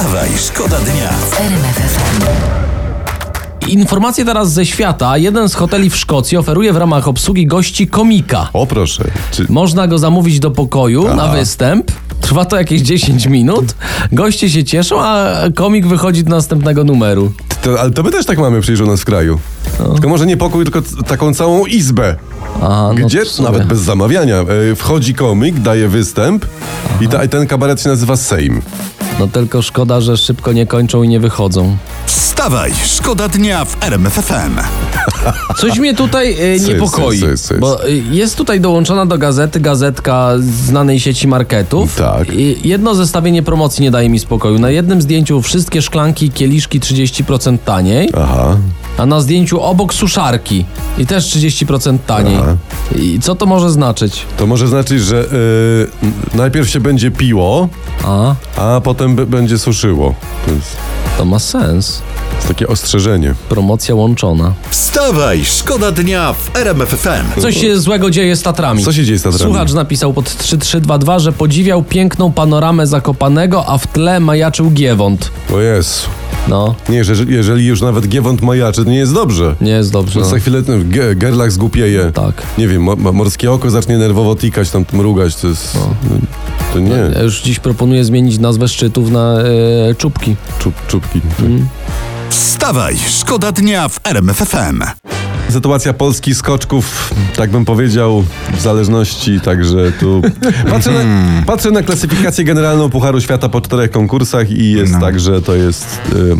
Wstawaj, szkoda dnia. Informacje teraz ze świata. Jeden z hoteli w Szkocji oferuje w ramach obsługi gości komika. O proszę. Czy... Można go zamówić do pokoju na występ. Trwa to jakieś 10 minut. Goście się cieszą, a komik wychodzi do następnego numeru. To, ale to my też tak mamy przecież u nas w kraju. Tylko może nie pokój, tylko taką całą izbę. A, no Gdzie w nawet bez zamawiania e, wchodzi komik, daje występ i, ta, i ten kabaret się nazywa Sejm. No tylko szkoda, że szybko nie kończą i nie wychodzą. Wstawaj, szkoda dnia w RMF FM. Coś mnie tutaj Co niepokoi, jest, co jest, co jest? bo e, jest tutaj dołączona do gazety gazetka znanej sieci marketów. Tak. I jedno zestawienie promocji nie daje mi spokoju. Na jednym zdjęciu wszystkie szklanki i kieliszki 30% taniej, Aha. a na zdjęciu obok suszarki i też 30% taniej. Aha. I co to może znaczyć? To może znaczyć, że n- najpierw się będzie piło, A, a potem b- będzie suszyło. To jest, to ma sens. jest takie ostrzeżenie. Promocja łączona. Wstawaj, szkoda dnia w RMF FM. Coś się złego dzieje z Tatrami. Co się dzieje z Tatrami? Słuchacz napisał pod 3322, że podziwiał piękną panoramę Zakopanego, a w tle majaczył Giewont. O Jezu. No, Nie, jeżeli, jeżeli już nawet Giewont majaczy, to nie jest dobrze. nie jest dobrze. No. Za chwilę ten ge- Gerlach zgupieje. Tak. Nie wiem, morskie oko zacznie nerwowo tikać, tam mrugać, to jest... To nie, Ja już dziś proponuję zmienić nazwę szczytów na e, czubki. Czub, czubki. Wstawaj, szkoda dnia w RMF FM. Sytuacja polskich skoczków, tak bym powiedział, w zależności, także tu... Patrzę na, patrzę na klasyfikację generalną Pucharu Świata po czterech konkursach i jest tak, że to jest... Y,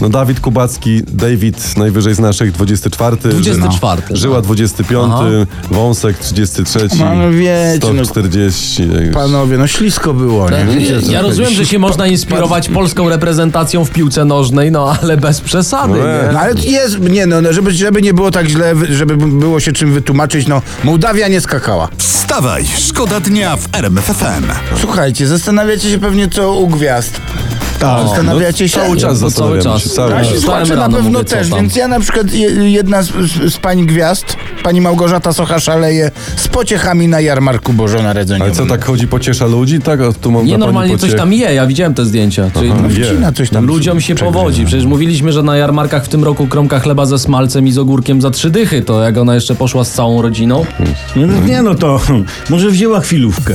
no Dawid Kubacki, David najwyżej z naszych 24. 24, Ży- Żyła 25, Aha. Wąsek 33, No, wiecie, Stok no, 40. jak- Panowie, no ślisko było, nie? Wiecie, co Ja rozumiem, że się można inspirować polską reprezentacją w piłce nożnej, no ale bez przesady, No, nie? No ale jest, nie no, no, żeby, żeby nie było tak źle, żeby było się czym wytłumaczyć, no Mołdawia nie skakała. Wstawaj, szkoda dnia w RMF FM. Słuchajcie, zastanawiacie się pewnie co u gwiazd. Tak. Zastanawiacie się? Cały czas No, cały zastanawiamy się, czas. cały czas. Słuchacze na rano, pewno mówię, co też, tam. więc ja na przykład je, jedna z, z, z pań gwiazd, pani Małgorzata Socha szaleje z pociechami na jarmarku Bożonarodzeniowym. Ale co, tak chodzi, pociesza ludzi? Tak, a tu mam Nie, dla pani normalnie coś pociech- tam je, ja widziałem te zdjęcia. Czyli Aha. Wcina coś tam. ludziom się powodzi. Przecież mówiliśmy, że na jarmarkach w tym roku kromka chleba ze smalcem i z ogórkiem za trzy dychy. To jak ona jeszcze poszła z całą rodziną. Nie, no, nie no to może wzięła chwilówkę.